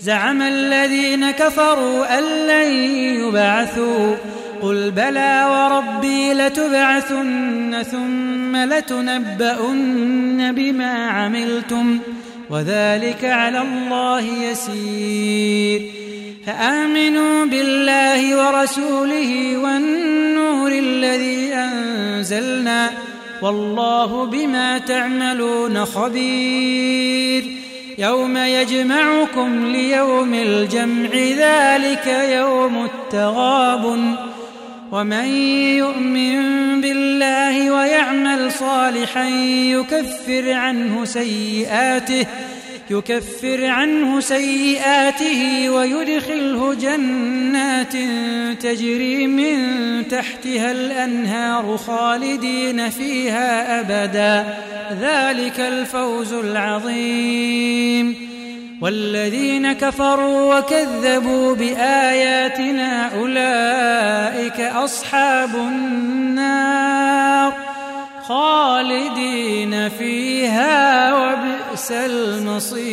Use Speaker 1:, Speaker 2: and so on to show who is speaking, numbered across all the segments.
Speaker 1: زعم الذين كفروا أن لن يبعثوا قل بلى وربي لتبعثن ثم لتنبؤن بما عملتم وذلك على الله يسير فآمنوا بالله ورسوله والنور الذي أنزلنا والله بما تعملون خبير يوم يجمعكم ليوم الجمع ذلك يوم التغابن ومن يؤمن بالله ويعمل صالحا يكفر عنه سيئاته. يكفر عنه سيئاته ويدخله جنات تجري من تحتها الأنهار خالدين فيها أبدا. ذلك الفوز العظيم. والذين كفروا وكذبوا بآياتنا أولئك أصحاب النار. خالدين فيها وبئس المصير.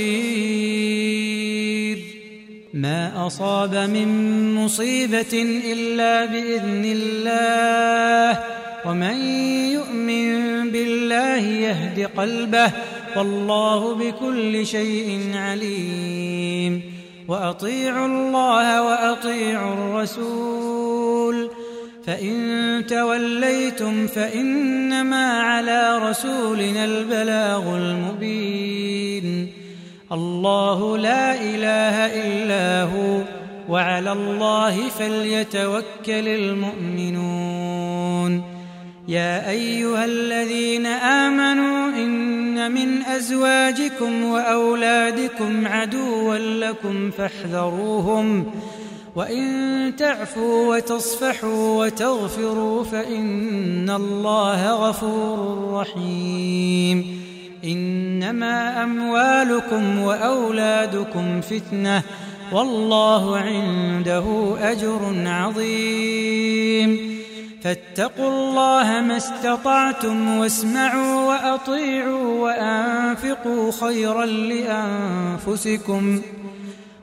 Speaker 1: ما أصاب من مصيبة إلا بإذن الله ومن يؤمن بالله يهد قلبه والله بكل شيء عليم. وأطيعوا الله وأطيعوا الرسول. فإن توليتم فإنما على رسولنا البلاغ المبين. الله لا إله إلا هو وعلى الله فليتوكل المؤمنون. يا أيها الذين آمنوا إن من أزواجكم وأولادكم عدوا لكم فاحذروهم. وإن تعفوا وتصفحوا وتغفروا فإن الله غفور رحيم. إنما أموالكم وأولادكم فتنة والله عنده أجر عظيم. فاتقوا الله ما استطعتم واسمعوا وأطيعوا وأنفقوا خيرا لأنفسكم.